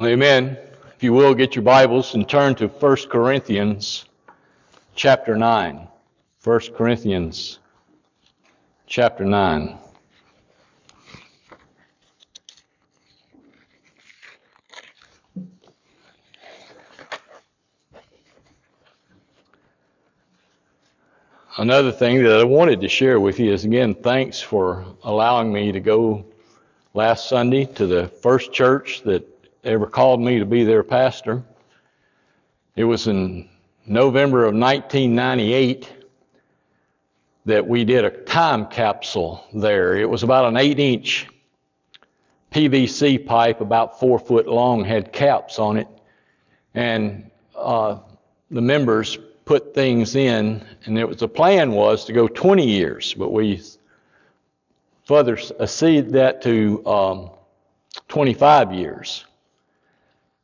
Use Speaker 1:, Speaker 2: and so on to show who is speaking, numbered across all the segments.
Speaker 1: Amen. If you will, get your Bibles and turn to 1 Corinthians chapter 9. 1 Corinthians chapter 9. Another thing that I wanted to share with you is again, thanks for allowing me to go last Sunday to the first church that ever called me to be their pastor. It was in November of 1998 that we did a time capsule there. It was about an eight inch PVC pipe, about four foot long, had caps on it. And uh, the members put things in, and it was the plan was to go 20 years, but we further acceded that to um, 25 years.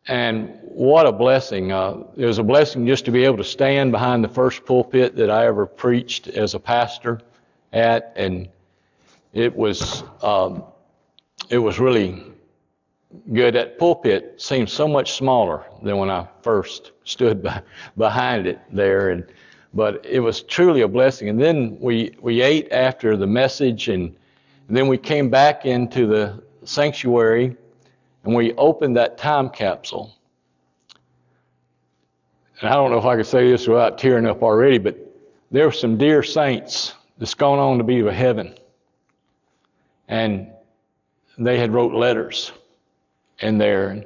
Speaker 1: And what a blessing. Uh, it was a blessing just to be able to stand behind the first pulpit that I ever preached as a pastor at. And it was, um, it was really good. That pulpit seemed so much smaller than when I first stood by, behind it there. And, but it was truly a blessing. And then we, we ate after the message and, and then we came back into the sanctuary and we opened that time capsule. And I don't know if I could say this without tearing up already, but there were some dear saints that's gone on to be with heaven. And they had wrote letters in there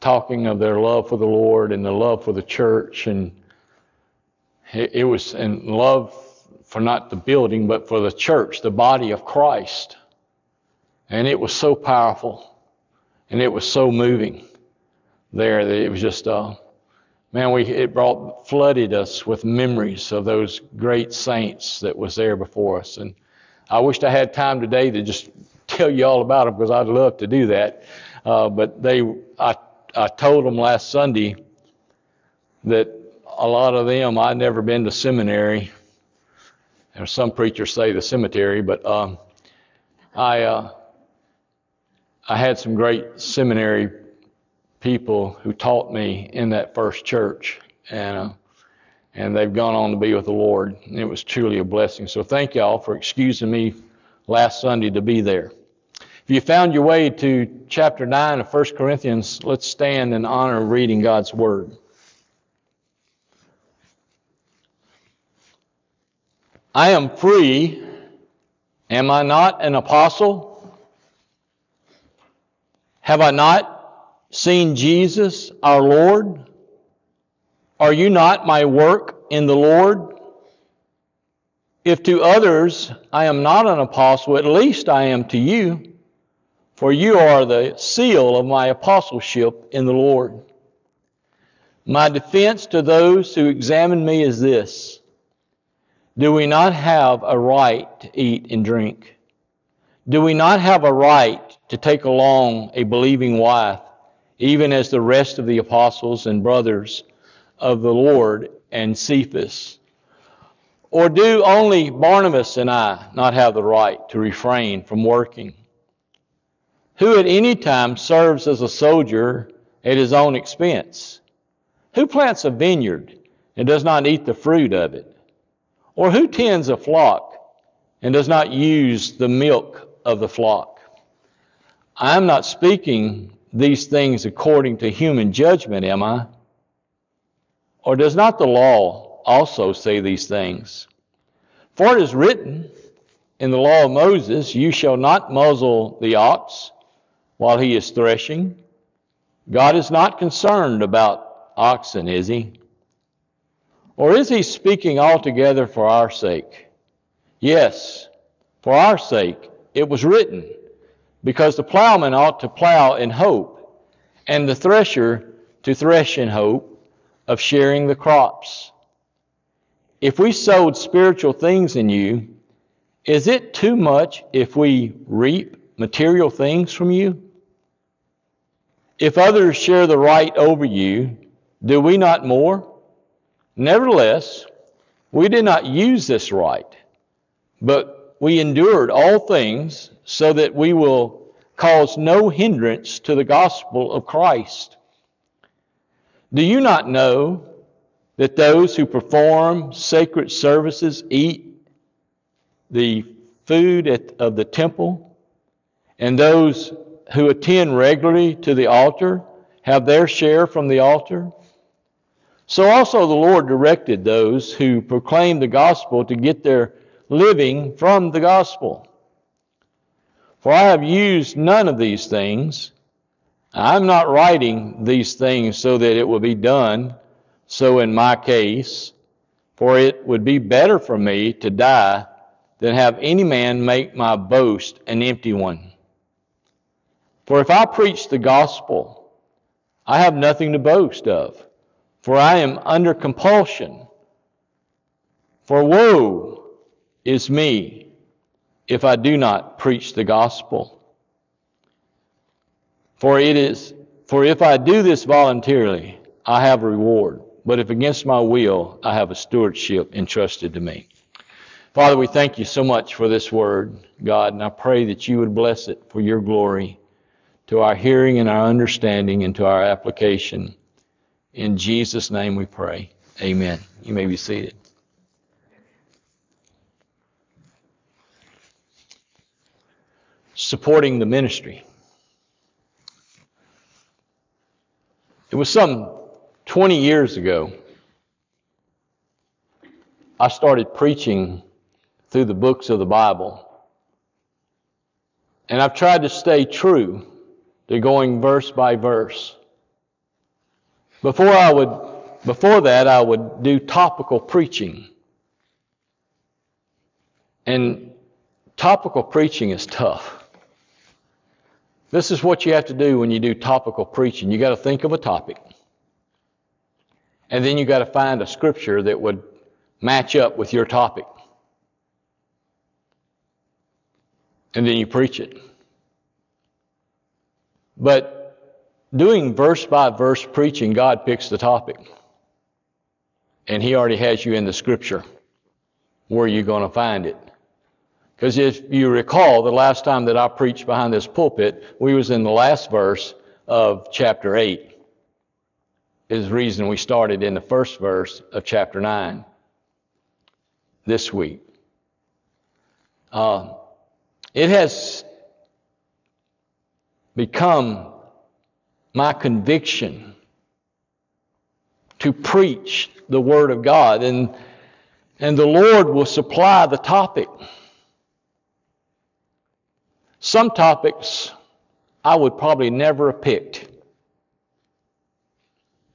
Speaker 1: talking of their love for the Lord and the love for the church and it, it was in love for not the building but for the church, the body of Christ. And it was so powerful. And it was so moving there that it was just, uh, man, we, it brought, flooded us with memories of those great saints that was there before us. And I wished I had time today to just tell you all about them because I'd love to do that. Uh, but they, I, I told them last Sunday that a lot of them, I'd never been to seminary. Or some preachers say the cemetery, but um, I, uh, I had some great seminary people who taught me in that first church, and uh, and they've gone on to be with the Lord. It was truly a blessing. So thank y'all for excusing me last Sunday to be there. If you found your way to chapter 9 of 1 Corinthians, let's stand in honor of reading God's Word. I am free. Am I not an apostle? Have I not seen Jesus our Lord? Are you not my work in the Lord? If to others I am not an apostle, at least I am to you, for you are the seal of my apostleship in the Lord. My defense to those who examine me is this Do we not have a right to eat and drink? Do we not have a right to take along a believing wife, even as the rest of the apostles and brothers of the Lord and Cephas? Or do only Barnabas and I not have the right to refrain from working? Who at any time serves as a soldier at his own expense? Who plants a vineyard and does not eat the fruit of it? Or who tends a flock and does not use the milk of the flock? I'm not speaking these things according to human judgment, am I? Or does not the law also say these things? For it is written in the law of Moses, You shall not muzzle the ox while he is threshing. God is not concerned about oxen, is he? Or is he speaking altogether for our sake? Yes, for our sake. It was written, because the plowman ought to plow in hope, and the thresher to thresh in hope of sharing the crops. If we sowed spiritual things in you, is it too much if we reap material things from you? If others share the right over you, do we not more? Nevertheless, we did not use this right, but we endured all things so that we will cause no hindrance to the gospel of Christ. Do you not know that those who perform sacred services eat the food at, of the temple, and those who attend regularly to the altar have their share from the altar? So also the Lord directed those who proclaim the gospel to get their living from the gospel. For I have used none of these things. I'm not writing these things so that it will be done so in my case, for it would be better for me to die than have any man make my boast an empty one. For if I preach the gospel, I have nothing to boast of, for I am under compulsion. For woe is me if I do not preach the gospel. For it is, for if I do this voluntarily, I have a reward. But if against my will, I have a stewardship entrusted to me. Father, we thank you so much for this word, God, and I pray that you would bless it for your glory to our hearing and our understanding and to our application. In Jesus' name we pray. Amen. You may be seated. Supporting the ministry. It was some 20 years ago. I started preaching through the books of the Bible. And I've tried to stay true to going verse by verse. Before I would, before that, I would do topical preaching. And topical preaching is tough. This is what you have to do when you do topical preaching. You got to think of a topic. And then you got to find a scripture that would match up with your topic. And then you preach it. But doing verse by verse preaching, God picks the topic. And He already has you in the scripture. Where you're you going to find it? Because if you recall, the last time that I preached behind this pulpit, we was in the last verse of chapter 8 is the reason we started in the first verse of chapter 9 this week. Uh, it has become my conviction to preach the Word of God, and, and the Lord will supply the topic. Some topics I would probably never have picked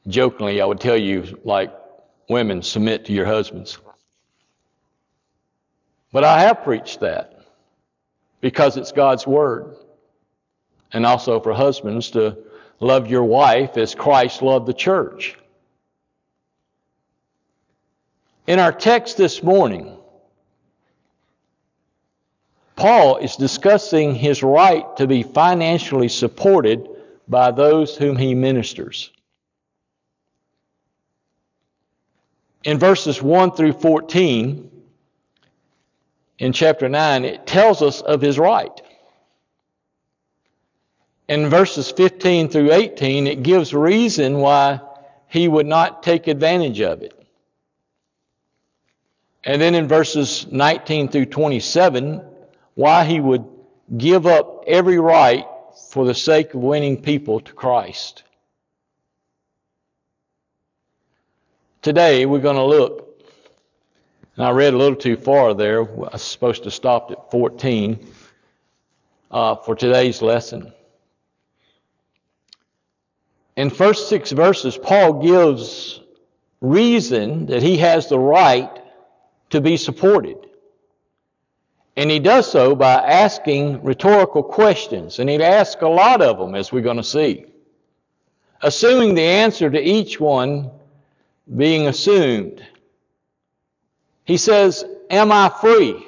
Speaker 1: jokingly, I would tell you, like, women, submit to your husbands. But I have preached that because it's God's Word. And also for husbands to love your wife as Christ loved the church. In our text this morning, Paul is discussing his right to be financially supported by those whom he ministers. in verses 1 through 14 in chapter 9, it tells us of his right. In verses 15 through 18, it gives reason why he would not take advantage of it. And then in verses 19 through 27, why he would give up every right for the sake of winning people to Christ. Today we're going to look, and I read a little too far there. I was supposed to stop at 14 uh, for today's lesson. In first six verses, Paul gives reason that he has the right to be supported. And he does so by asking rhetorical questions, and he asks a lot of them, as we're going to see. Assuming the answer to each one being assumed. He says, Am I free?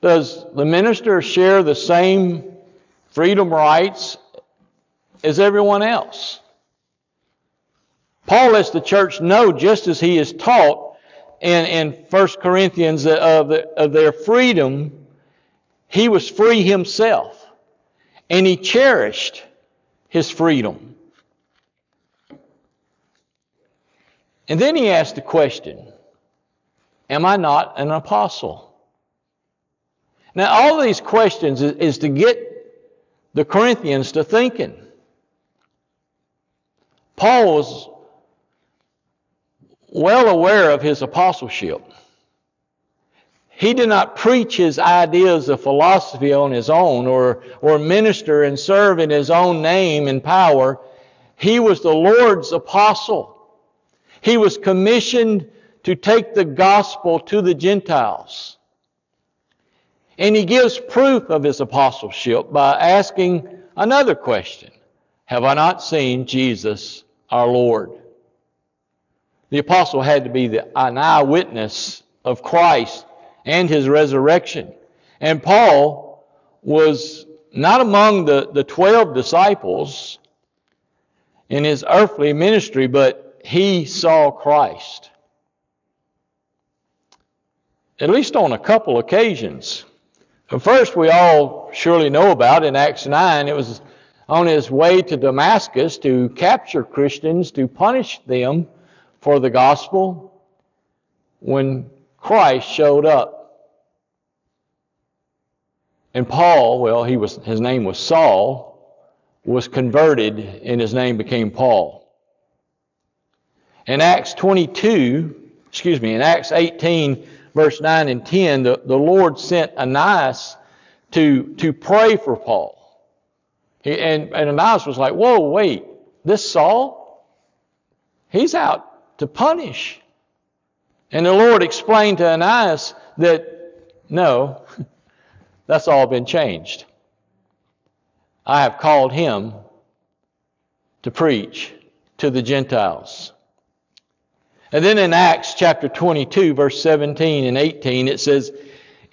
Speaker 1: Does the minister share the same freedom rights as everyone else? Paul lets the church know, just as he is taught in, in 1 Corinthians, uh, of, of their freedom, he was free himself. And he cherished his freedom. And then he asked the question Am I not an apostle? Now, all these questions is, is to get the Corinthians to thinking. Paul was well aware of his apostleship. He did not preach his ideas of philosophy on his own or, or minister and serve in his own name and power. He was the Lord's apostle. He was commissioned to take the gospel to the Gentiles. And he gives proof of his apostleship by asking another question Have I not seen Jesus our Lord? The apostle had to be the, an eyewitness of Christ and his resurrection. And Paul was not among the, the 12 disciples in his earthly ministry, but he saw Christ. At least on a couple occasions. The First, we all surely know about in Acts 9, it was on his way to Damascus to capture Christians, to punish them for the gospel, when Christ showed up. And Paul, well, he was, his name was Saul, was converted and his name became Paul. In Acts 22, excuse me, in Acts 18, verse 9 and 10, the, the Lord sent Ananias to, to pray for Paul. He, and, and Ananias was like, whoa, wait, this Saul? He's out to punish. And the Lord explained to Ananias that, no, that's all been changed. I have called him to preach to the Gentiles. And then in Acts chapter 22, verse 17 and 18, it says,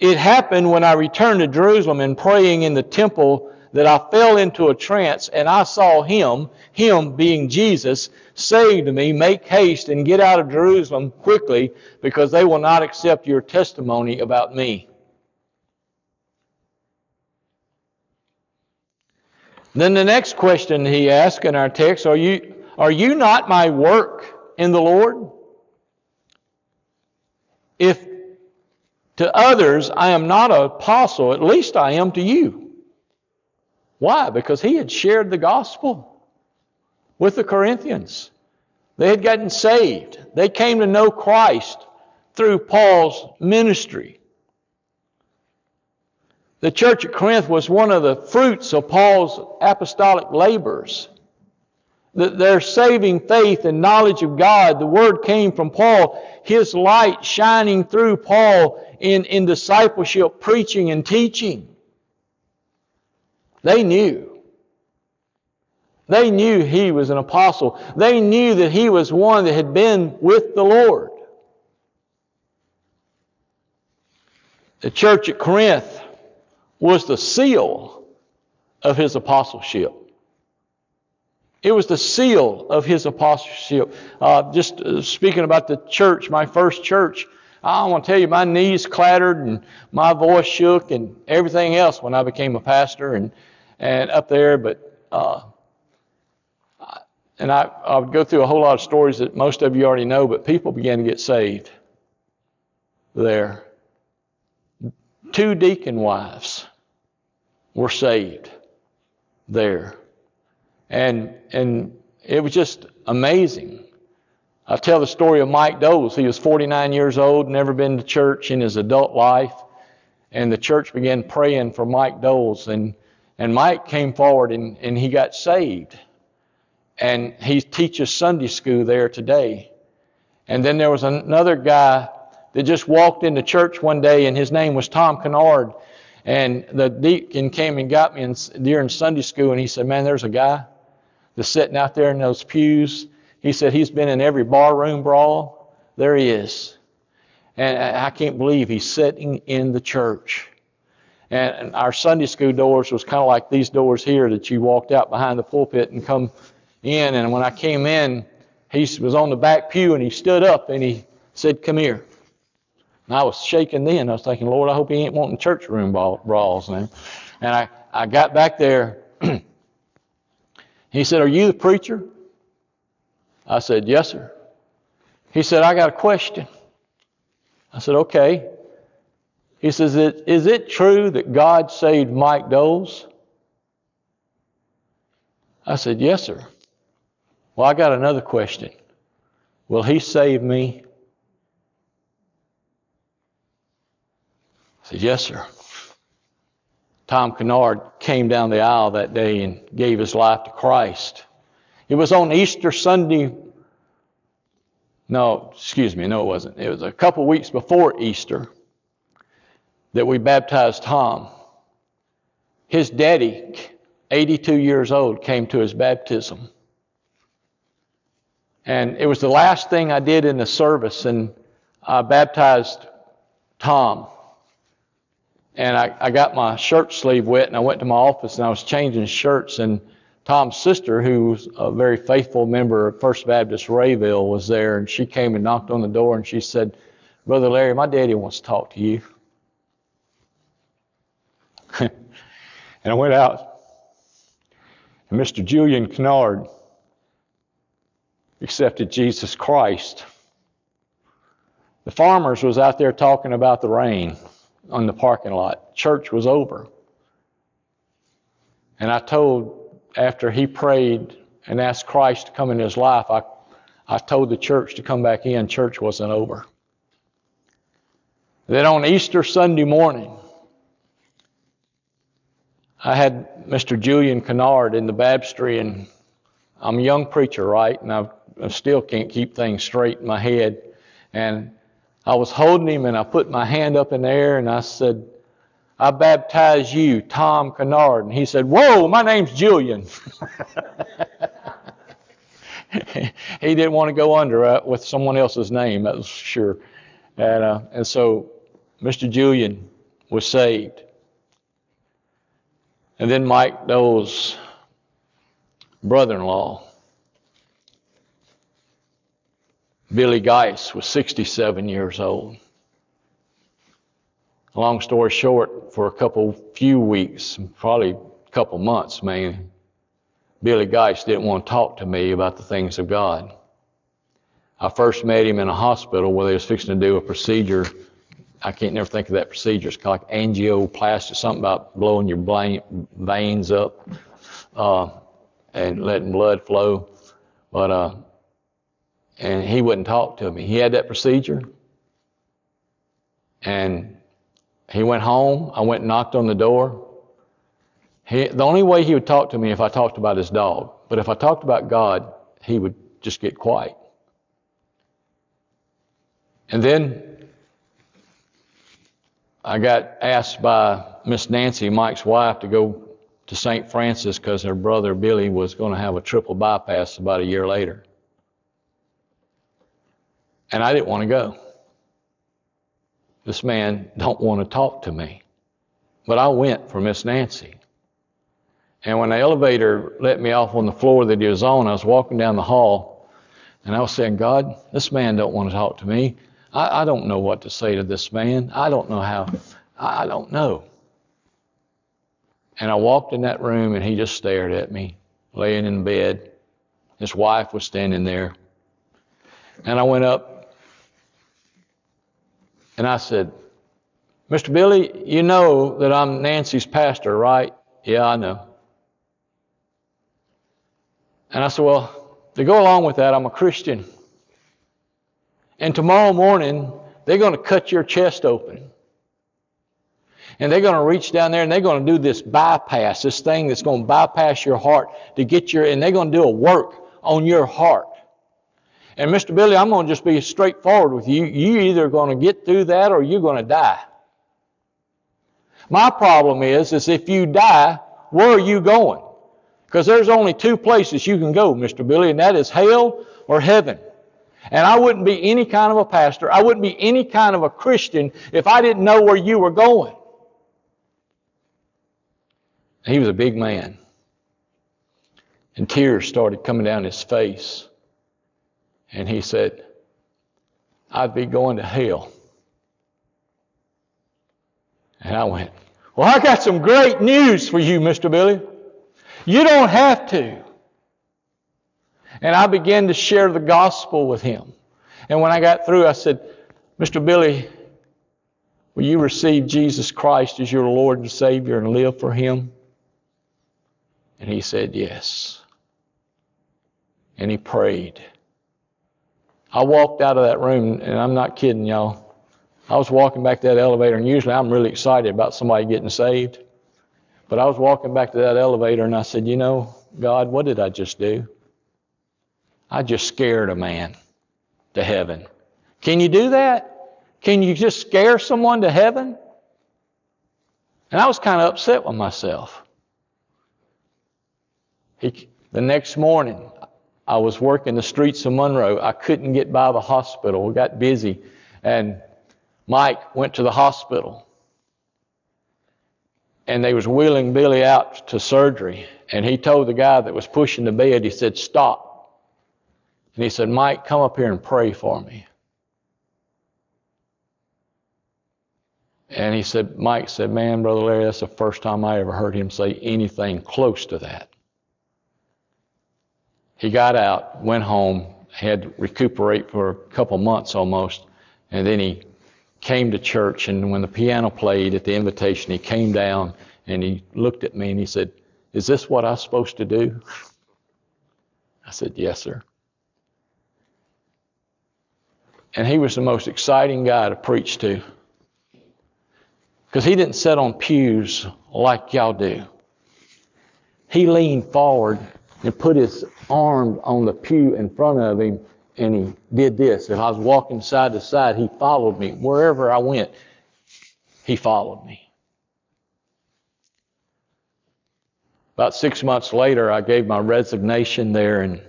Speaker 1: It happened when I returned to Jerusalem and praying in the temple that I fell into a trance and I saw him, him being Jesus, say to me, Make haste and get out of Jerusalem quickly because they will not accept your testimony about me. Then the next question he asked in our text, are you, are you not my work in the Lord? If to others I am not an apostle, at least I am to you. Why? Because he had shared the gospel with the Corinthians. They had gotten saved. They came to know Christ through Paul's ministry. The church at Corinth was one of the fruits of Paul's apostolic labors That their saving faith and knowledge of God. The word came from Paul, his light shining through Paul in, in discipleship, preaching and teaching. They knew. They knew he was an apostle. They knew that he was one that had been with the Lord. The church at Corinth was the seal of his apostleship. It was the seal of his apostleship. Uh, just uh, speaking about the church, my first church, I want to tell you, my knees clattered and my voice shook and everything else when I became a pastor and, and up there. But, uh, and I, I would go through a whole lot of stories that most of you already know, but people began to get saved there. Two deacon wives were saved there. And, and it was just amazing. I tell the story of Mike Doles. He was 49 years old, never been to church in his adult life. And the church began praying for Mike Doles. And, and Mike came forward and, and he got saved. And he teaches Sunday school there today. And then there was another guy that just walked into church one day, and his name was Tom Kennard. And the deacon came and got me in, during Sunday school, and he said, Man, there's a guy that's sitting out there in those pews. He said he's been in every barroom brawl. There he is. And I can't believe he's sitting in the church. And our Sunday school doors was kind of like these doors here that you walked out behind the pulpit and come in. And when I came in, he was on the back pew and he stood up and he said, Come here. And I was shaking then. I was thinking, Lord, I hope he ain't wanting church room brawls now. And I, I got back there He said, Are you the preacher? I said, Yes, sir. He said, I got a question. I said, Okay. He says, Is it true that God saved Mike Doles? I said, Yes, sir. Well, I got another question. Will he save me? I said, Yes, sir. Tom Kennard came down the aisle that day and gave his life to Christ. It was on Easter Sunday. No, excuse me, no, it wasn't. It was a couple weeks before Easter that we baptized Tom. His daddy, 82 years old, came to his baptism. And it was the last thing I did in the service, and I baptized Tom. And I, I got my shirt sleeve wet, and I went to my office and I was changing shirts, and Tom's sister, who was a very faithful member of First Baptist Rayville, was there, and she came and knocked on the door, and she said, Brother Larry, my daddy wants to talk to you. and I went out, and Mr. Julian Kennard accepted Jesus Christ. The farmers was out there talking about the rain on the parking lot. Church was over. And I told, after he prayed and asked Christ to come in his life, I, I told the church to come back in. Church wasn't over. Then on Easter Sunday morning, I had Mr. Julian Kennard in the baptistry, and I'm a young preacher, right? And I, I still can't keep things straight in my head. And I was holding him and I put my hand up in the air and I said, I baptize you, Tom Kennard. And he said, Whoa, my name's Julian. he didn't want to go under uh, with someone else's name, that was sure. And, uh, and so Mr. Julian was saved. And then Mike Dole's brother in law Billy Geis was 67 years old. Long story short, for a couple, few weeks, probably a couple months, man, Billy Geis didn't want to talk to me about the things of God. I first met him in a hospital where they was fixing to do a procedure. I can't never think of that procedure. It's called like angioplasty, something about blowing your veins up uh, and letting blood flow. But uh, and he wouldn't talk to me. He had that procedure. And he went home. I went and knocked on the door. He, the only way he would talk to me if I talked about his dog. But if I talked about God, he would just get quiet. And then I got asked by Miss Nancy, Mike's wife, to go to St. Francis because her brother Billy was going to have a triple bypass about a year later. And I didn't want to go. This man don't want to talk to me. But I went for Miss Nancy. And when the elevator let me off on the floor that he was on, I was walking down the hall and I was saying, God, this man don't want to talk to me. I, I don't know what to say to this man. I don't know how. I, I don't know. And I walked in that room and he just stared at me, laying in bed. His wife was standing there. And I went up and I said, Mr. Billy, you know that I'm Nancy's pastor, right? Yeah, I know. And I said, Well, to go along with that, I'm a Christian. And tomorrow morning, they're going to cut your chest open. And they're going to reach down there and they're going to do this bypass, this thing that's going to bypass your heart to get your, and they're going to do a work on your heart. And Mr. Billy, I'm going to just be straightforward with you. You're either going to get through that or you're going to die. My problem is, is if you die, where are you going? Because there's only two places you can go, Mr. Billy, and that is hell or heaven. And I wouldn't be any kind of a pastor. I wouldn't be any kind of a Christian if I didn't know where you were going. He was a big man. And tears started coming down his face. And he said, I'd be going to hell. And I went, Well, I got some great news for you, Mr. Billy. You don't have to. And I began to share the gospel with him. And when I got through, I said, Mr. Billy, will you receive Jesus Christ as your Lord and Savior and live for him? And he said, Yes. And he prayed. I walked out of that room, and I'm not kidding y'all. I was walking back to that elevator, and usually I'm really excited about somebody getting saved. But I was walking back to that elevator, and I said, You know, God, what did I just do? I just scared a man to heaven. Can you do that? Can you just scare someone to heaven? And I was kind of upset with myself. He, the next morning, I was working the streets of Monroe. I couldn't get by the hospital. We got busy. And Mike went to the hospital. And they was wheeling Billy out to surgery. And he told the guy that was pushing the bed, he said, stop. And he said, Mike, come up here and pray for me. And he said, Mike said, man, Brother Larry, that's the first time I ever heard him say anything close to that. He got out, went home, had to recuperate for a couple months almost, and then he came to church. And when the piano played at the invitation, he came down and he looked at me and he said, Is this what I'm supposed to do? I said, Yes, sir. And he was the most exciting guy to preach to. Because he didn't sit on pews like y'all do. He leaned forward and put his arm on the pew in front of him and he did this. If I was walking side to side, he followed me. Wherever I went, he followed me. About six months later, I gave my resignation there, and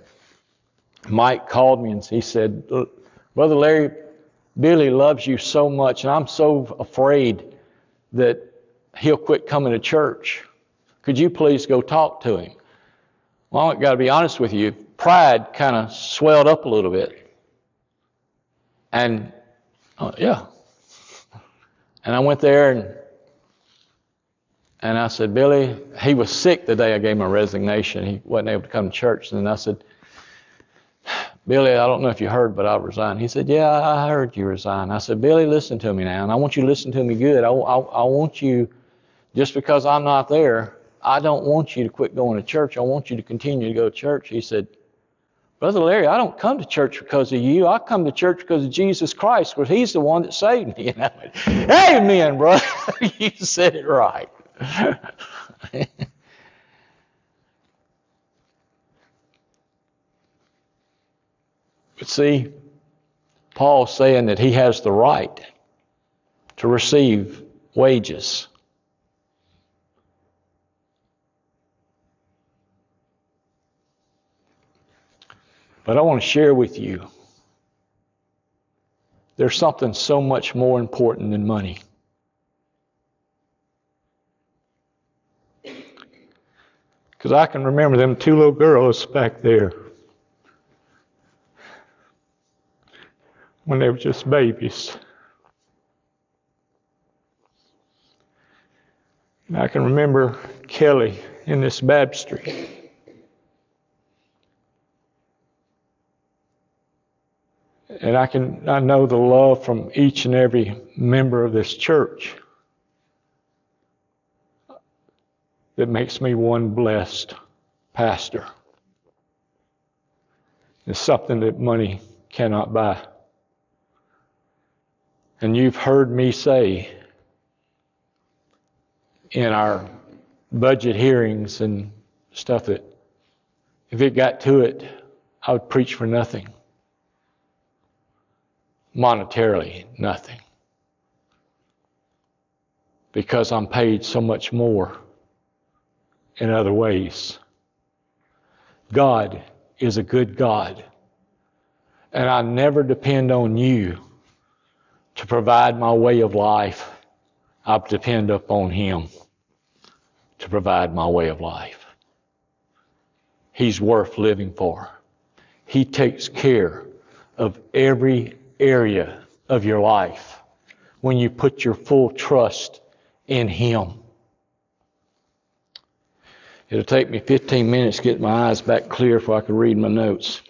Speaker 1: Mike called me and he said, Brother Larry, Billy loves you so much, and I'm so afraid that he'll quit coming to church. Could you please go talk to him? Well, I've got to be honest with you. Pride kind of swelled up a little bit. And, uh, yeah. And I went there and, and I said, Billy, he was sick the day I gave my resignation. He wasn't able to come to church. And I said, Billy, I don't know if you heard, but I resigned. He said, Yeah, I heard you resign. I said, Billy, listen to me now. And I want you to listen to me good. I, I, I want you, just because I'm not there, I don't want you to quit going to church. I want you to continue to go to church. He said, Brother Larry, I don't come to church because of you. I come to church because of Jesus Christ, because He's the one that saved me. And I went, Amen, brother. you said it right. but see, Paul's saying that he has the right to receive wages. But I want to share with you there's something so much more important than money. Because I can remember them two little girls back there when they were just babies. And I can remember Kelly in this baptistry. And I can I know the love from each and every member of this church that makes me one blessed pastor. It's something that money cannot buy. And you've heard me say in our budget hearings and stuff that if it got to it, I would preach for nothing. Monetarily nothing. Because I'm paid so much more in other ways. God is a good God, and I never depend on you to provide my way of life. I depend upon Him to provide my way of life. He's worth living for. He takes care of every area of your life when you put your full trust in Him. It'll take me 15 minutes to get my eyes back clear before I can read my notes.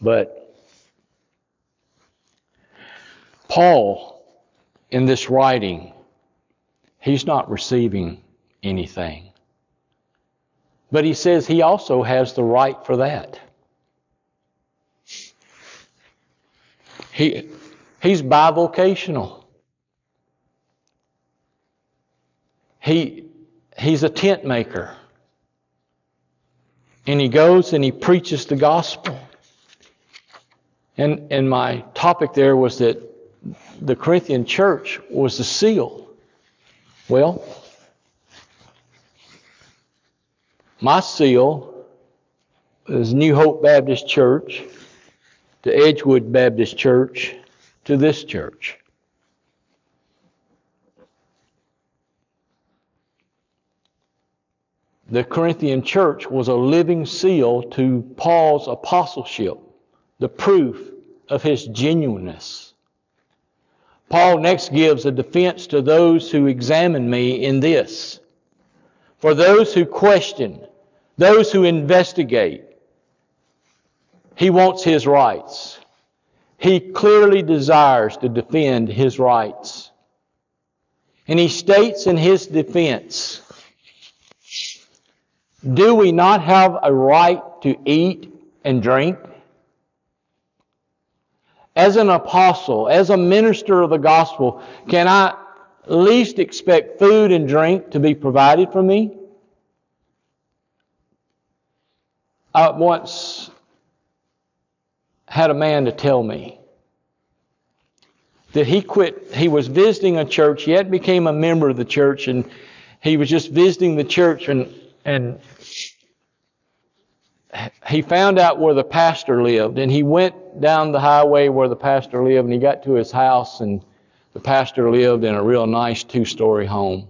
Speaker 1: But Paul, in this writing, he's not receiving anything. But he says he also has the right for that. He, he's bivocational. He, he's a tent maker. And he goes and he preaches the gospel. And, and my topic there was that the Corinthian church was the seal. Well, my seal is New Hope Baptist Church to Edgewood Baptist Church to this church. The Corinthian church was a living seal to Paul's apostleship, the proof of his genuineness. Paul next gives a defense to those who examine me in this. For those who question, those who investigate, he wants his rights. He clearly desires to defend his rights. And he states in his defense, do we not have a right to eat and drink? As an apostle, as a minister of the gospel, can I least expect food and drink to be provided for me? I once had a man to tell me that he quit, he was visiting a church, he had became a member of the church, and he was just visiting the church, and, and he found out where the pastor lived, and he went down the highway where the pastor lived, and he got to his house, and the pastor lived in a real nice two story home.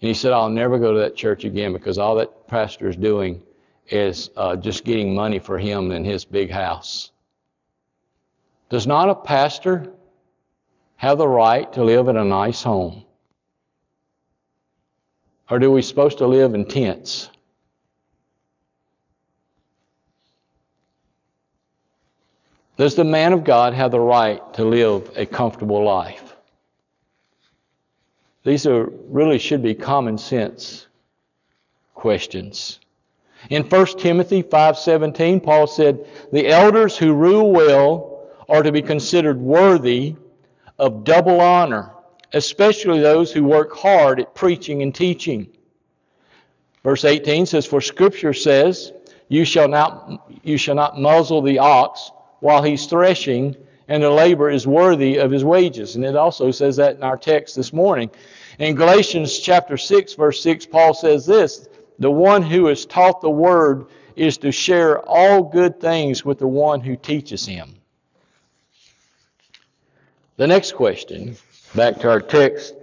Speaker 1: And he said, I'll never go to that church again because all that pastor is doing is uh, just getting money for him and his big house. Does not a pastor have the right to live in a nice home? Or do we supposed to live in tents? Does the man of God have the right to live a comfortable life? These are really should be common sense questions. In 1 Timothy 5:17, Paul said, "The elders who rule well are to be considered worthy of double honor, especially those who work hard at preaching and teaching." Verse 18 says, "For scripture says, you shall not you shall not muzzle the ox while he's threshing, and the labor is worthy of his wages. And it also says that in our text this morning. In Galatians chapter 6, verse 6, Paul says this The one who is taught the word is to share all good things with the one who teaches him. The next question, back to our text,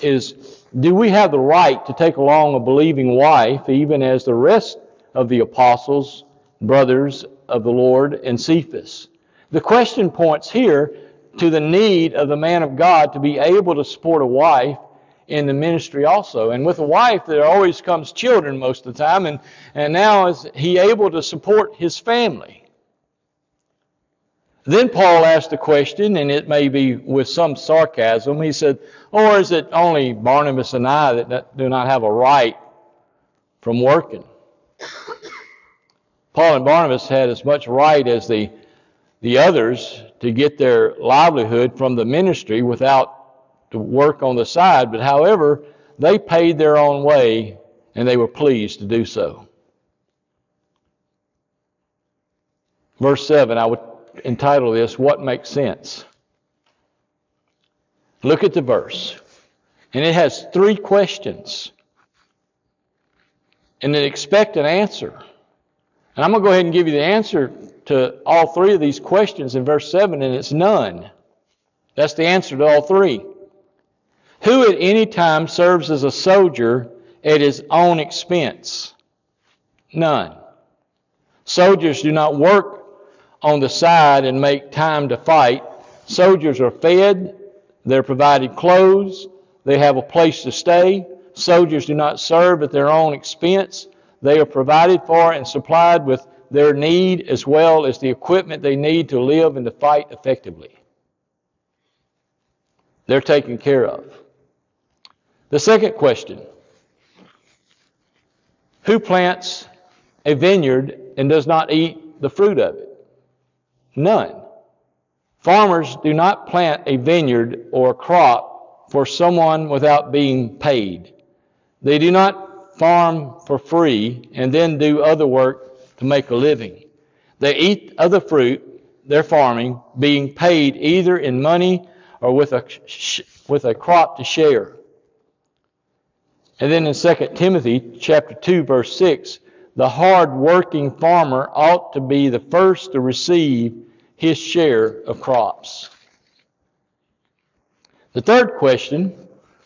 Speaker 1: is Do we have the right to take along a believing wife, even as the rest of the apostles, brothers, of the Lord and Cephas. The question points here to the need of the man of God to be able to support a wife in the ministry also. And with a wife, there always comes children most of the time, and, and now is he able to support his family? Then Paul asked the question, and it may be with some sarcasm. He said, Or is it only Barnabas and I that do not have a right from working? Paul and Barnabas had as much right as the, the others to get their livelihood from the ministry without to work on the side, but however, they paid their own way and they were pleased to do so. Verse 7, I would entitle this, What Makes Sense? Look at the verse. And it has three questions. And it expect an answer. And I'm going to go ahead and give you the answer to all three of these questions in verse 7, and it's none. That's the answer to all three. Who at any time serves as a soldier at his own expense? None. Soldiers do not work on the side and make time to fight. Soldiers are fed, they're provided clothes, they have a place to stay. soldiers do not serve at their own expense. They are provided for and supplied with their need as well as the equipment they need to live and to fight effectively. They're taken care of. The second question Who plants a vineyard and does not eat the fruit of it? None. Farmers do not plant a vineyard or a crop for someone without being paid. They do not farm for free and then do other work to make a living. They eat of the fruit they're farming, being paid either in money or with a, with a crop to share. And then in 2 Timothy chapter 2 verse 6, the hard-working farmer ought to be the first to receive his share of crops. The third question,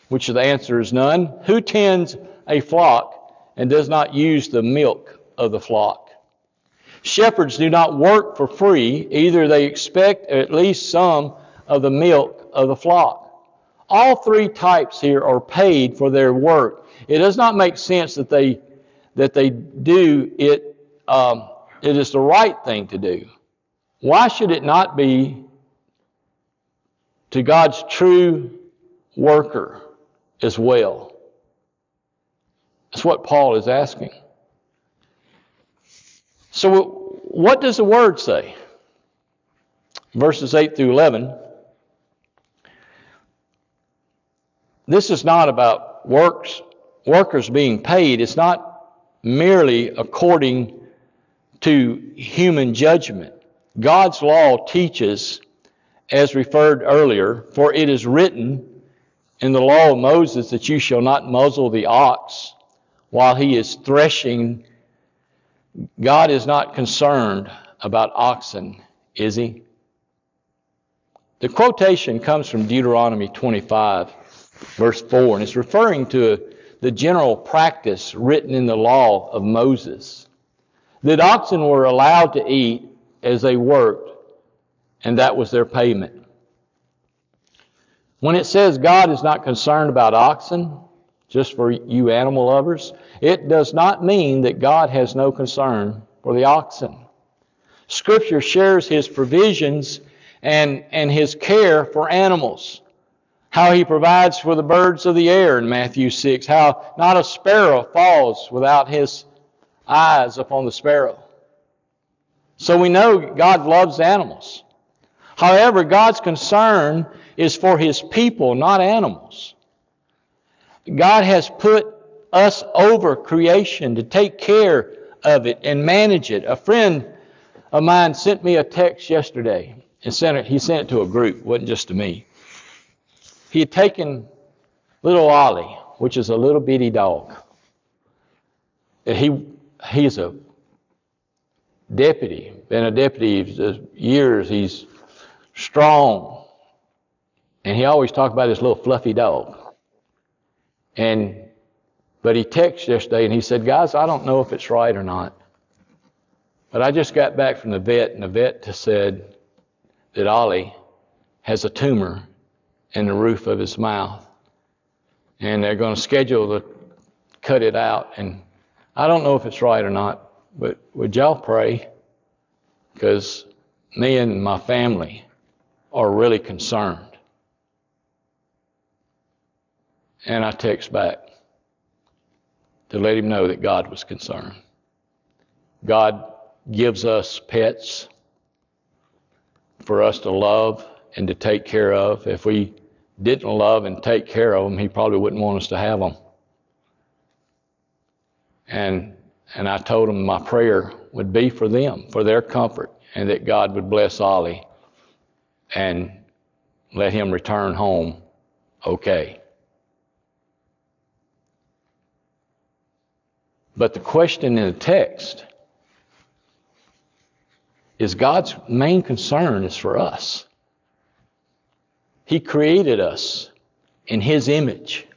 Speaker 1: which the answer is none, who tends a flock and does not use the milk of the flock? Shepherds do not work for free, either they expect at least some of the milk of the flock. All three types here are paid for their work. It does not make sense that they that they do it. Um, it is the right thing to do. Why should it not be to God's true worker as well? That's what Paul is asking. So, what does the word say? Verses 8 through 11. This is not about works, workers being paid. It's not merely according to human judgment. God's law teaches, as referred earlier, for it is written in the law of Moses that you shall not muzzle the ox while he is threshing. God is not concerned about oxen, is he? The quotation comes from Deuteronomy 25 verse 4, and it's referring to the general practice written in the law of Moses that oxen were allowed to eat as they worked, and that was their payment. When it says God is not concerned about oxen, just for you animal lovers, it does not mean that God has no concern for the oxen. Scripture shares his provisions and, and his care for animals how he provides for the birds of the air in Matthew 6, how not a sparrow falls without his eyes upon the sparrow. So we know God loves animals. However, God's concern is for his people, not animals. God has put us over creation to take care of it and manage it. A friend of mine sent me a text yesterday and sent it, he sent it to a group, wasn't just to me he had taken little Ollie, which is a little bitty dog. And he, he's a deputy, been a deputy for years. He's strong. And he always talked about his little fluffy dog. And, but he texted yesterday and he said, guys, I don't know if it's right or not. But I just got back from the vet and the vet said that Ollie has a tumor in the roof of his mouth. And they're going to schedule to cut it out. And I don't know if it's right or not, but would y'all pray? Because me and my family are really concerned. And I text back to let him know that God was concerned. God gives us pets for us to love and to take care of. If we didn't love and take care of them, he probably wouldn't want us to have them. And and I told him my prayer would be for them, for their comfort, and that God would bless Ollie and let him return home okay. But the question in the text is God's main concern is for us. He created us in His image.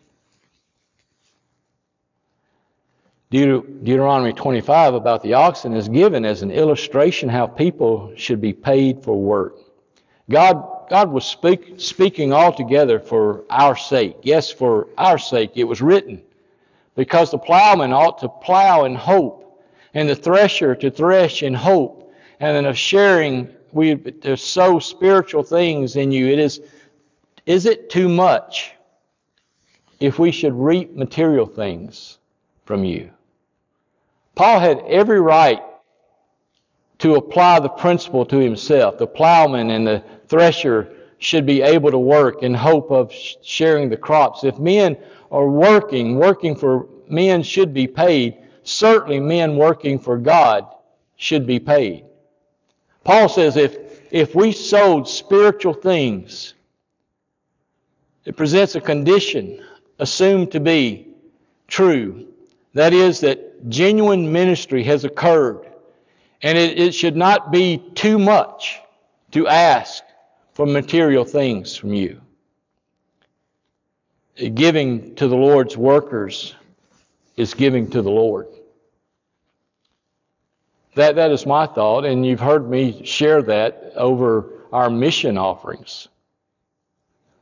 Speaker 1: Deuteronomy 25 about the oxen is given as an illustration how people should be paid for work. God, God was speak, speaking altogether for our sake. Yes, for our sake. It was written Because the plowman ought to plow in hope, and the thresher to thresh in hope, and then of sharing, we to sow spiritual things in you. It is, is it too much if we should reap material things from you? Paul had every right to apply the principle to himself. The plowman and the thresher should be able to work in hope of sharing the crops. If men are working, working for men should be paid. Certainly men working for God should be paid. Paul says if, if we sowed spiritual things, it presents a condition assumed to be true. That is that genuine ministry has occurred and it, it should not be too much to ask for material things from you. Giving to the Lord's workers is giving to the Lord. That, that is my thought, and you've heard me share that over our mission offerings.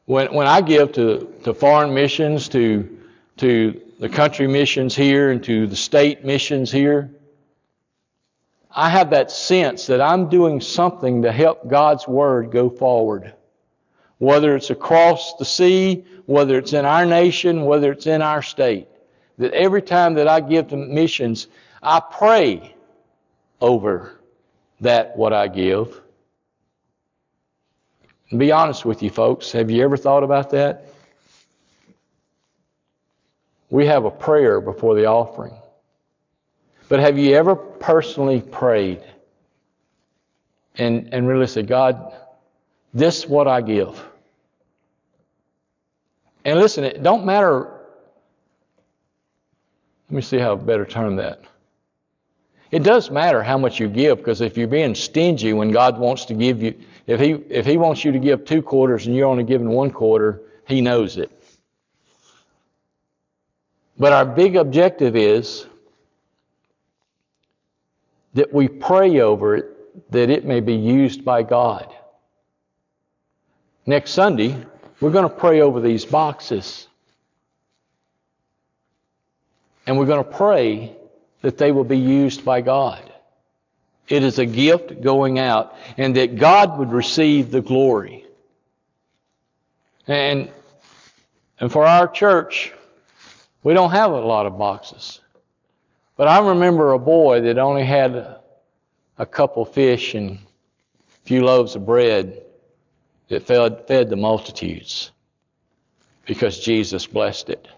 Speaker 1: When, when I give to, to foreign missions, to, to the country missions here, and to the state missions here, I have that sense that I'm doing something to help God's Word go forward. Whether it's across the sea, whether it's in our nation, whether it's in our state. That every time that I give to missions, I pray over that what I give. And be honest with you folks, have you ever thought about that? We have a prayer before the offering. But have you ever personally prayed and, and really said, God, this is what I give? And listen, it don't matter. Let me see how I better term that. It does matter how much you give because if you're being stingy when God wants to give you, if he if He wants you to give two quarters and you're only giving one quarter, He knows it. But our big objective is that we pray over it that it may be used by God. Next Sunday, we're going to pray over these boxes. And we're going to pray that they will be used by God. It is a gift going out, and that God would receive the glory. And, and for our church, we don't have a lot of boxes. But I remember a boy that only had a couple fish and a few loaves of bread that fed, fed the multitudes because Jesus blessed it.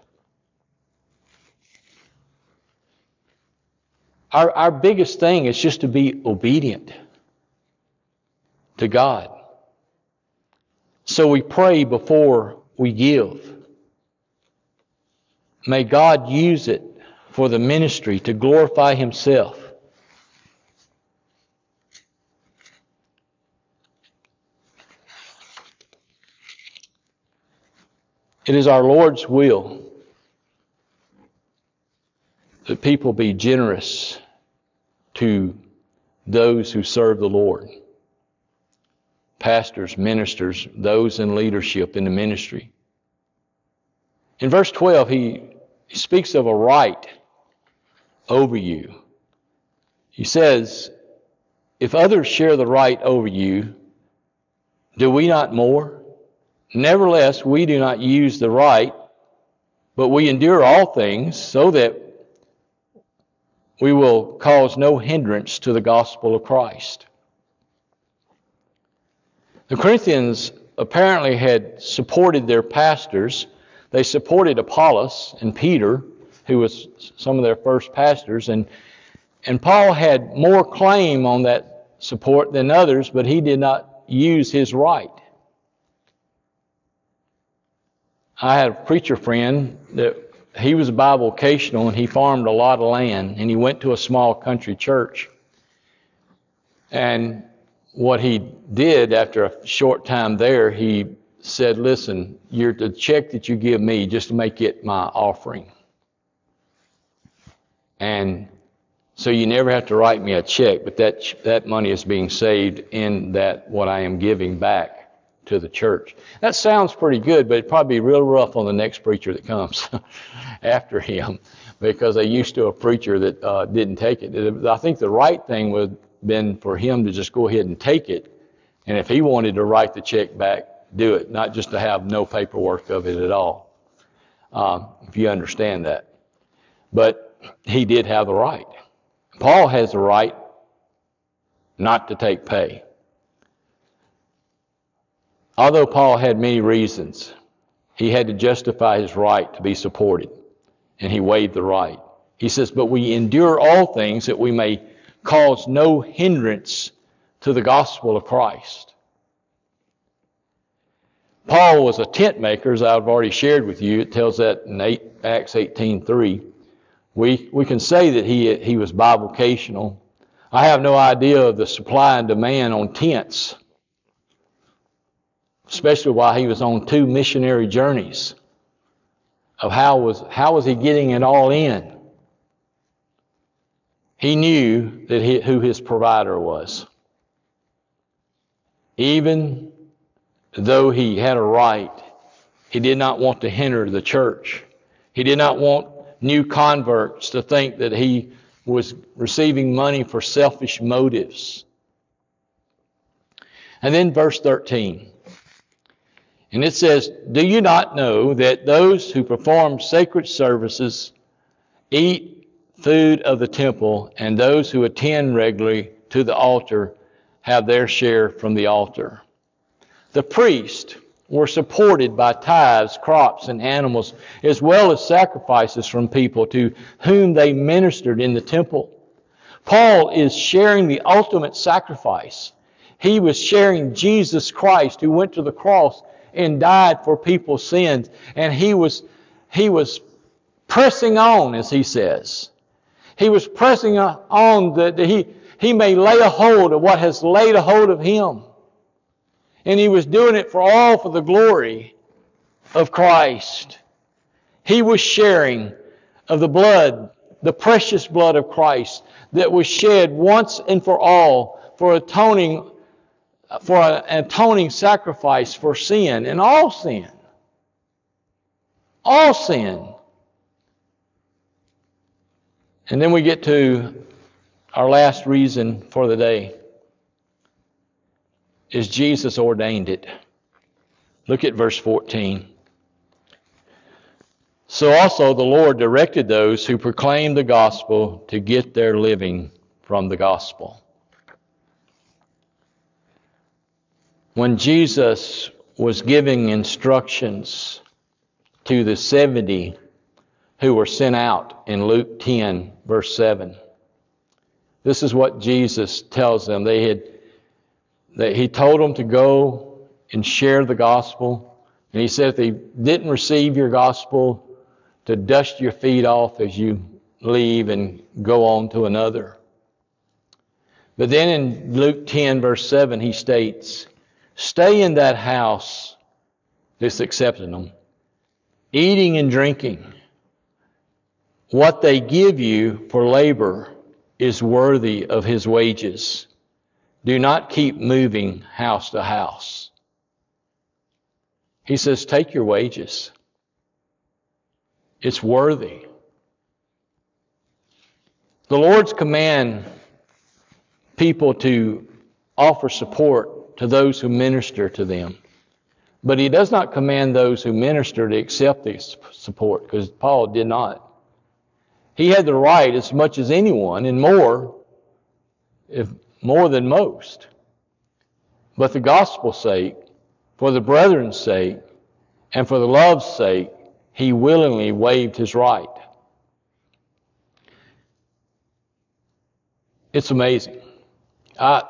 Speaker 1: Our, our biggest thing is just to be obedient to God. So we pray before we give. May God use it for the ministry to glorify Himself. It is our Lord's will that people be generous to those who serve the Lord. Pastors, ministers, those in leadership in the ministry. In verse 12, he, speaks of a right over you. He says, If others share the right over you, do we not more? Nevertheless, we do not use the right, but we endure all things so that we will cause no hindrance to the gospel of Christ. The Corinthians apparently had supported their pastors. They supported Apollos and Peter who was some of their first pastors. And, and Paul had more claim on that support than others, but he did not use his right. I had a preacher friend that he was bivocational and he farmed a lot of land and he went to a small country church. And what he did after a short time there, he said, Listen, you're the check that you give me, just to make it my offering. And so you never have to write me a check, but that, that money is being saved in that what I am giving back to the church. That sounds pretty good, but it'd probably be real rough on the next preacher that comes after him. because they used to a preacher that uh, didn't take it. I think the right thing would have been for him to just go ahead and take it, and if he wanted to write the check back, do it, not just to have no paperwork of it at all. Um, if you understand that, but he did have the right. Paul has the right not to take pay. Although Paul had many reasons, he had to justify his right to be supported, and he waived the right. He says, But we endure all things that we may cause no hindrance to the gospel of Christ. Paul was a tent maker, as I've already shared with you. It tells that in 8, Acts 18.3. We, we can say that he, he was bivocational. I have no idea of the supply and demand on tents especially while he was on two missionary journeys of how was how was he getting it all in? He knew that he, who his provider was. Even though he had a right he did not want to hinder the church. He did not want new converts to think that he was receiving money for selfish motives and then verse 13 and it says, Do you not know that those who perform sacred services eat food of the temple, and those who attend regularly to the altar have their share from the altar? The priests were supported by tithes, crops, and animals, as well as sacrifices from people to whom they ministered in the temple. Paul is sharing the ultimate sacrifice. He was sharing Jesus Christ who went to the cross and died for people's sins. And he was, he was pressing on, as he says. He was pressing on that he, he may lay a hold of what has laid a hold of him. And he was doing it for all for the glory of Christ. He was sharing of the blood, the precious blood of Christ that was shed once and for all for atoning for an atoning sacrifice for sin and all sin. All sin. And then we get to our last reason for the day is Jesus ordained it. Look at verse 14. So also the Lord directed those who proclaim the gospel to get their living from the gospel. when Jesus was giving instructions to the 70 who were sent out in Luke 10, verse 7. This is what Jesus tells them. They had, that he told them to go and share the gospel. And he said if they didn't receive your gospel, to dust your feet off as you leave and go on to another. But then in Luke 10, verse 7, he states, Stay in that house that's accepting them, eating and drinking. What they give you for labor is worthy of his wages. Do not keep moving house to house. He says, take your wages. It's worthy. The Lord's command people to offer support to those who minister to them. But he does not command those who minister to accept this support, because Paul did not. He had the right as much as anyone, and more, if more than most. But the gospel's sake, for the brethren's sake, and for the love's sake, he willingly waived his right. It's amazing. I,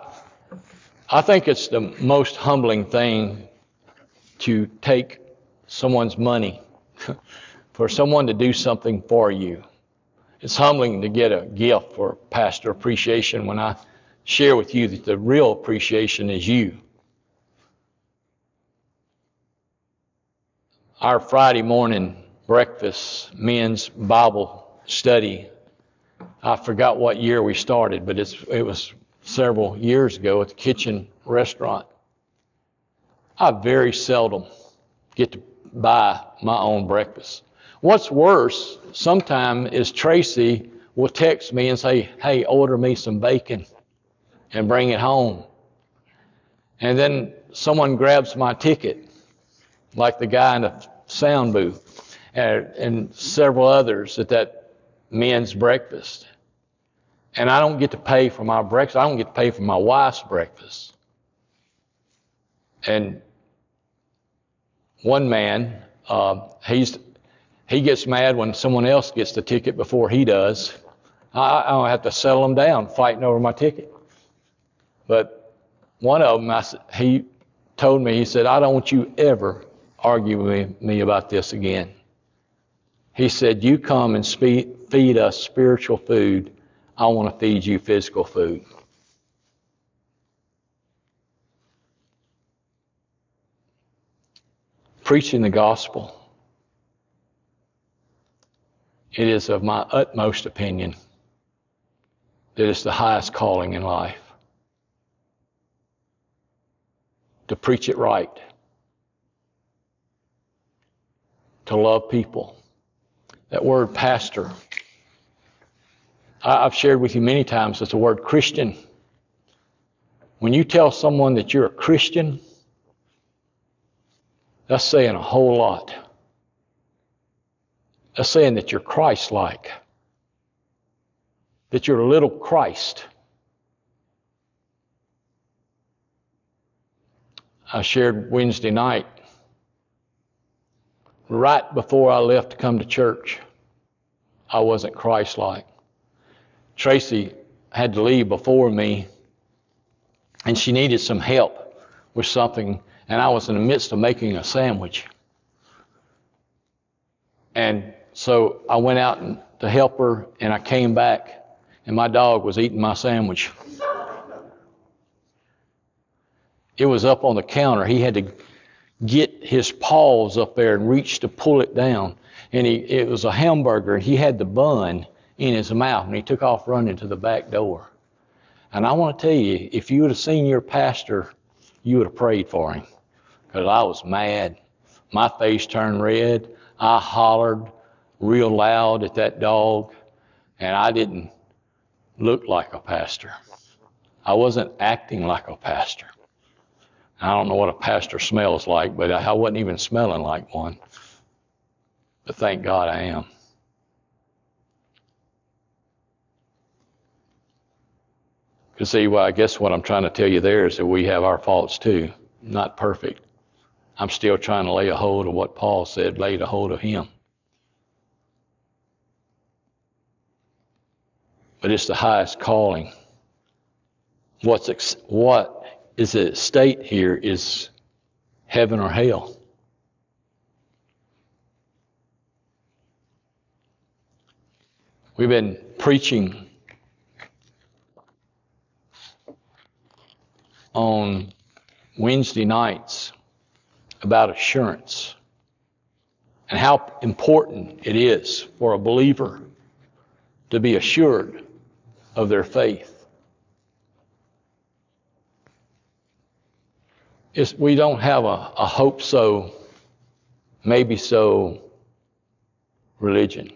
Speaker 1: I think it's the most humbling thing to take someone's money for someone to do something for you. It's humbling to get a gift for pastor appreciation when I share with you that the real appreciation is you. Our Friday morning breakfast, men's Bible study, I forgot what year we started, but it was several years ago at the kitchen restaurant. I very seldom get to buy my own breakfast. What's worse, sometimes is Tracy will text me and say, Hey, order me some bacon and bring it home. And then someone grabs my ticket, like the guy in the sound booth, and, and several others at that men's breakfast. And I don't get to pay for my breakfast. I don't get to pay for my wife's breakfast. And one man, uh, he's he gets mad when someone else gets the ticket before he does. I, I have to settle him down fighting over my ticket. But one of them, I, he told me, he said, I don't want you ever argue with me about this again. He said, You come and feed us spiritual food. I want to feed you physical food. Preaching the gospel it is of my utmost opinion that it's the highest calling in life. To preach it right. To love people. That word pastor, I've shared with you many times, it's the word Christian. When you tell someone that you're a Christian, that's saying a whole lot. That's saying that you're Christ like, that you're a little Christ. I shared Wednesday night, right before I left to come to church, I wasn't Christ like. Tracy had to leave before me, and she needed some help with something, and I was in the midst of making a sandwich. And so I went out to help her, and I came back, and my dog was eating my sandwich. It was up on the counter. He had to get his paws up there and reach to pull it down. And he, it was a hamburger. He had the bun in his mouth, and he took off running to the back door. And I want to tell you, if you would have seen your pastor, you would have prayed for him. Because I was mad. My face turned red. I hollered real loud at that dog, and I didn't look like a pastor. I wasn't acting like a pastor. I don't know what a pastor smells like, but I wasn't even smelling like one. But thank God I am. Because see, well, I guess what I'm trying to tell you there is that we have our faults too. Not perfect. I'm still trying to lay a hold of what Paul said, lay a hold of him. but it's the highest calling. What's what is at state here is heaven or hell. We've been preaching on Wednesday nights about assurance and how important it is for a believer to be assured of their faith. It's, we don't have a, a hope so, maybe so religion.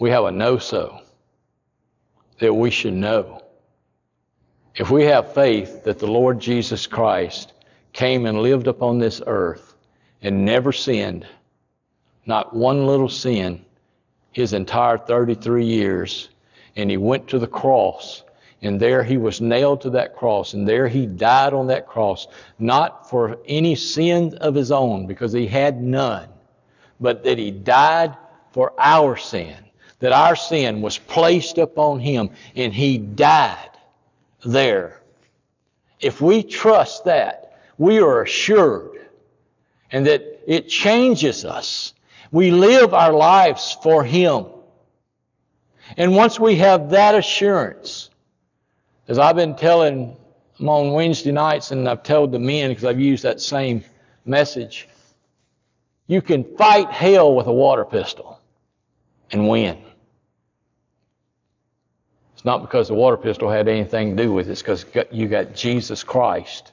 Speaker 1: We have a know so that we should know. If we have faith that the Lord Jesus Christ came and lived upon this earth and never sinned, not one little sin, his entire 33 years, and he went to the cross. And there he was nailed to that cross, and there he died on that cross, not for any sin of his own, because he had none, but that he died for our sin, that our sin was placed upon him, and he died there. If we trust that, we are assured, and that it changes us. We live our lives for him. And once we have that assurance, as I've been telling them on Wednesday nights, and I've told the men because I've used that same message, you can fight hell with a water pistol and win. It's not because the water pistol had anything to do with it, it's because you got Jesus Christ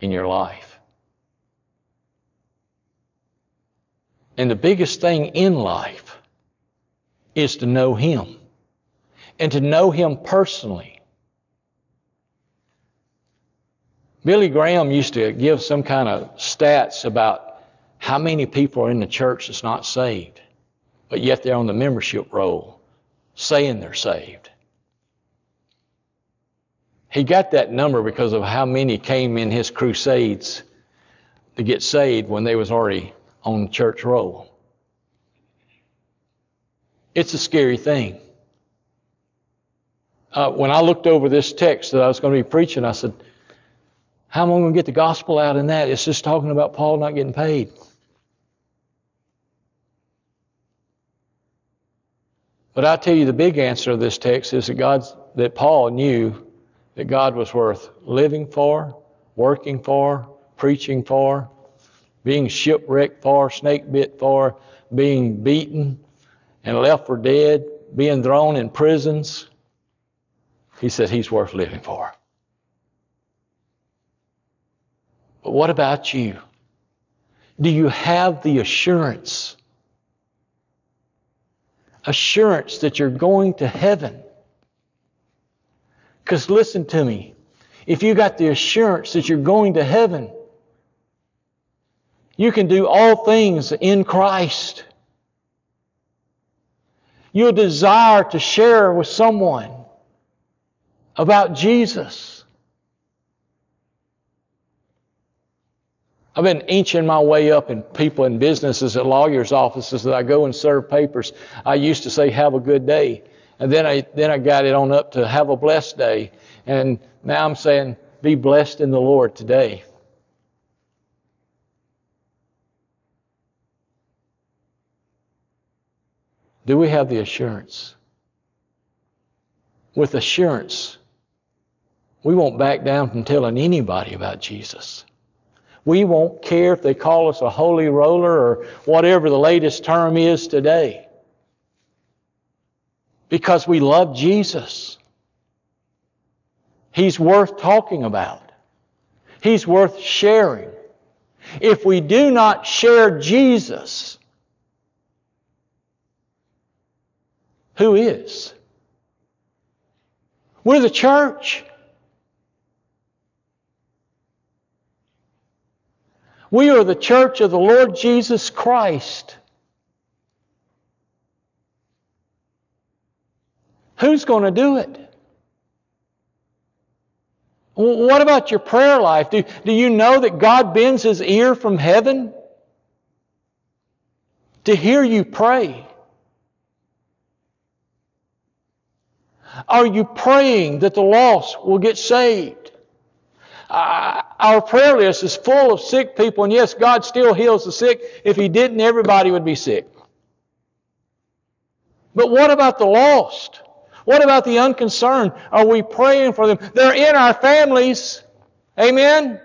Speaker 1: in your life. And the biggest thing in life is to know Him and to know Him personally. Billy Graham used to give some kind of stats about how many people are in the church that's not saved, but yet they're on the membership roll saying they're saved. He got that number because of how many came in his crusades to get saved when they was already on the church roll. It's a scary thing. Uh, when I looked over this text that I was going to be preaching, I said, how am I going to get the gospel out in that? It's just talking about Paul not getting paid. But I tell you, the big answer of this text is that God, that Paul knew that God was worth living for, working for, preaching for, being shipwrecked for, snake bit for, being beaten and left for dead, being thrown in prisons. He said he's worth living for. But what about you? Do you have the assurance? Assurance that you're going to heaven. Because listen to me. If you got the assurance that you're going to heaven, you can do all things in Christ. You'll desire to share with someone about Jesus. I've been inching my way up in people in businesses at lawyers' offices that I go and serve papers. I used to say, have a good day. And then I, then I got it on up to have a blessed day. And now I'm saying, be blessed in the Lord today. Do we have the assurance? With assurance, we won't back down from telling anybody about Jesus. We won't care if they call us a holy roller or whatever the latest term is today. Because we love Jesus. He's worth talking about. He's worth sharing. If we do not share Jesus, who is? We're the church. We are the church of the Lord Jesus Christ. Who's going to do it? What about your prayer life? Do, do you know that God bends his ear from heaven to hear you pray? Are you praying that the lost will get saved? Our prayer list is full of sick people, and yes, God still heals the sick. If He didn't, everybody would be sick. But what about the lost? What about the unconcerned? Are we praying for them? They're in our families. Amen?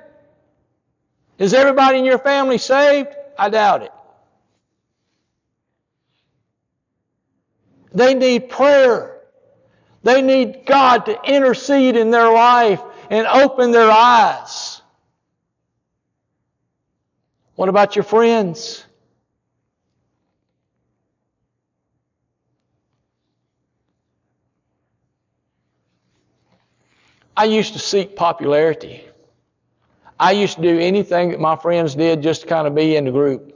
Speaker 1: Is everybody in your family saved? I doubt it. They need prayer. They need God to intercede in their life and open their eyes. What about your friends? I used to seek popularity. I used to do anything that my friends did just to kind of be in the group.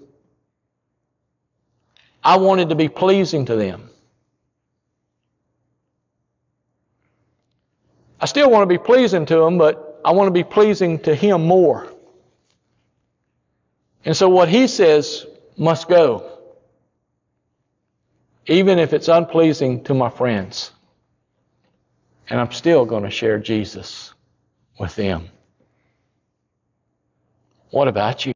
Speaker 1: I wanted to be pleasing to them. I still want to be pleasing to them, but I want to be pleasing to him more. And so what he says must go, even if it's unpleasing to my friends. And I'm still going to share Jesus with them. What about you?